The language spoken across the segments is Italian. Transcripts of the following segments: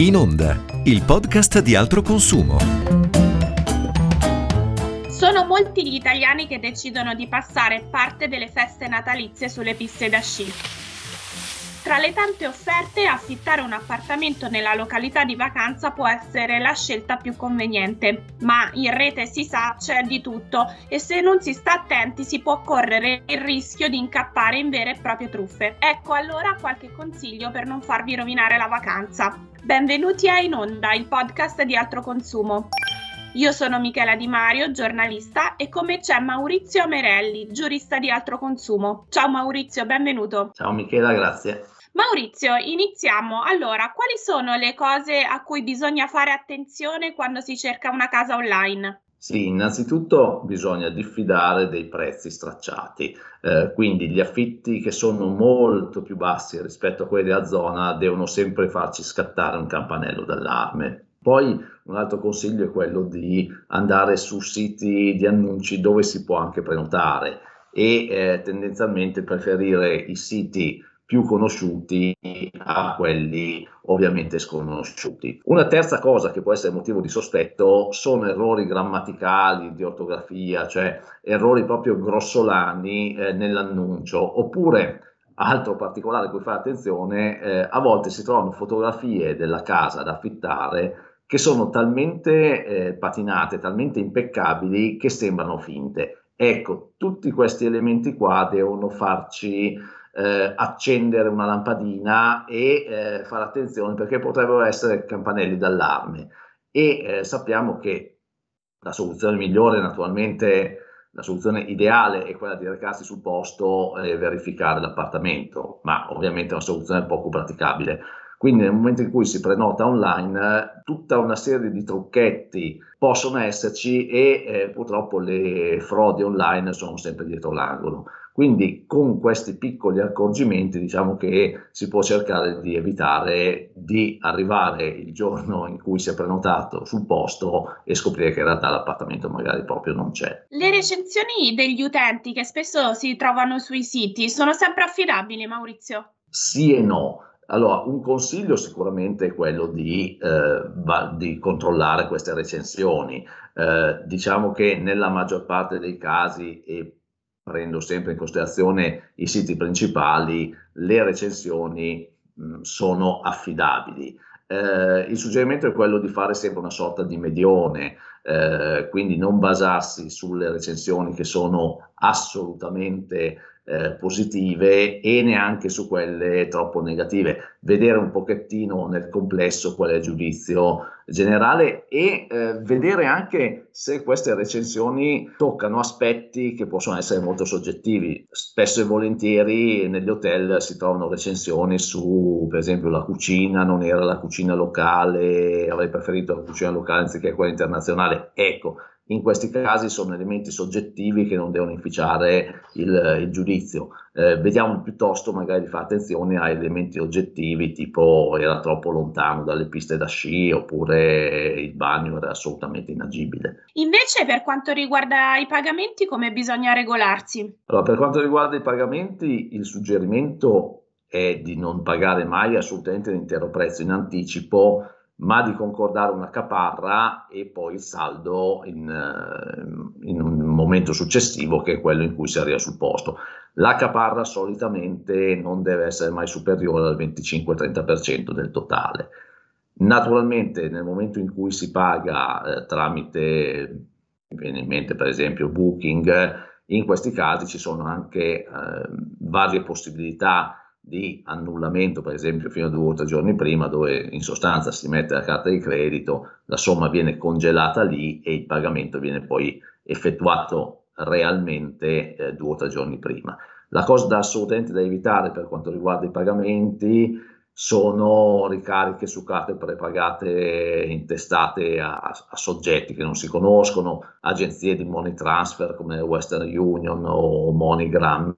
In Onda, il podcast di altro consumo. Sono molti gli italiani che decidono di passare parte delle feste natalizie sulle piste da sci. Tra le tante offerte, affittare un appartamento nella località di vacanza può essere la scelta più conveniente, ma in rete si sa c'è di tutto e se non si sta attenti si può correre il rischio di incappare in vere e proprie truffe. Ecco allora qualche consiglio per non farvi rovinare la vacanza. Benvenuti a In Onda, il podcast di altro consumo. Io sono Michela Di Mario, giornalista, e con me c'è Maurizio Merelli, giurista di altro consumo. Ciao Maurizio, benvenuto. Ciao Michela, grazie. Maurizio, iniziamo. Allora, quali sono le cose a cui bisogna fare attenzione quando si cerca una casa online? Sì, innanzitutto bisogna diffidare dei prezzi stracciati, eh, quindi gli affitti che sono molto più bassi rispetto a quelli della zona devono sempre farci scattare un campanello d'allarme. Poi un altro consiglio è quello di andare su siti di annunci dove si può anche prenotare e eh, tendenzialmente preferire i siti più conosciuti a quelli ovviamente sconosciuti. Una terza cosa che può essere motivo di sospetto sono errori grammaticali, di ortografia, cioè errori proprio grossolani eh, nell'annuncio, oppure altro particolare cui fare attenzione, eh, a volte si trovano fotografie della casa da affittare che sono talmente eh, patinate, talmente impeccabili che sembrano finte. Ecco, tutti questi elementi qua devono farci eh, accendere una lampadina e eh, fare attenzione perché potrebbero essere campanelli d'allarme e eh, sappiamo che la soluzione migliore naturalmente la soluzione ideale è quella di recarsi sul posto e verificare l'appartamento ma ovviamente è una soluzione poco praticabile quindi nel momento in cui si prenota online, tutta una serie di trucchetti possono esserci e eh, purtroppo le frodi online sono sempre dietro l'angolo. Quindi con questi piccoli accorgimenti diciamo che si può cercare di evitare di arrivare il giorno in cui si è prenotato sul posto e scoprire che in realtà l'appartamento magari proprio non c'è. Le recensioni degli utenti che spesso si trovano sui siti sono sempre affidabili, Maurizio? Sì e no. Allora, un consiglio sicuramente è quello di, eh, va, di controllare queste recensioni. Eh, diciamo che nella maggior parte dei casi, e prendo sempre in considerazione i siti principali, le recensioni mh, sono affidabili. Eh, il suggerimento è quello di fare sempre una sorta di medione, eh, quindi non basarsi sulle recensioni che sono assolutamente eh, positive e neanche su quelle troppo negative, vedere un pochettino nel complesso qual è il giudizio generale e eh, vedere anche se queste recensioni toccano aspetti che possono essere molto soggettivi. Spesso e volentieri negli hotel si trovano recensioni su, per esempio, la cucina, non era la cucina locale, avrei preferito la cucina locale anziché quella internazionale. Ecco, in questi casi sono elementi soggettivi che non devono inficiare il, il giudizio. Eh, vediamo piuttosto magari di fare attenzione a elementi oggettivi tipo era troppo lontano dalle piste da sci oppure il bagno era assolutamente inagibile. Invece per quanto riguarda i pagamenti come bisogna regolarsi? Allora, per quanto riguarda i pagamenti il suggerimento è di non pagare mai assolutamente l'intero prezzo in anticipo ma di concordare una caparra e poi il saldo in, eh, in, un momento successivo che è quello in cui si arriva sul posto. La caparra solitamente non deve essere mai superiore al 25-30% del totale. Naturalmente nel momento in cui si paga eh, tramite, mi viene in mente per esempio Booking, in questi casi ci sono anche eh, varie possibilità di annullamento, per esempio, fino a due o tre giorni prima, dove in sostanza si mette la carta di credito, la somma viene congelata lì e il pagamento viene poi effettuato realmente eh, due o tre giorni prima. La cosa da assolutamente da evitare per quanto riguarda i pagamenti sono ricariche su carte prepagate intestate a, a, soggetti che non si conoscono, agenzie di money transfer come Western Union o MoneyGram.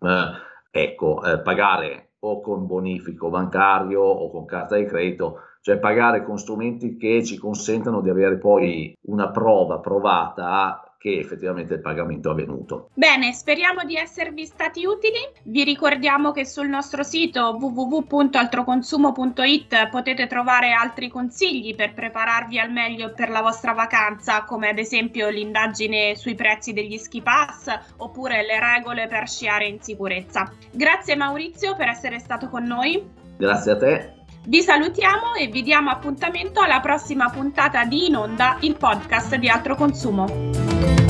Ecco, eh, pagare o con bonifico bancario o con carta di credito, cioè pagare con strumenti che ci consentano di avere poi una prova provata che effettivamente il pagamento è avvenuto. Bene, speriamo di esservi stati utili. Vi ricordiamo che sul nostro sito www.altroconsumo.it potete trovare altri consigli per prepararvi al meglio per la vostra vacanza, come ad esempio l'indagine sui prezzi degli ski pass oppure le regole per sciare in sicurezza. Grazie Maurizio per essere stato con noi. Grazie a te. Vi salutiamo e vi diamo appuntamento alla prossima puntata di In Onda, il podcast di Altro Consumo.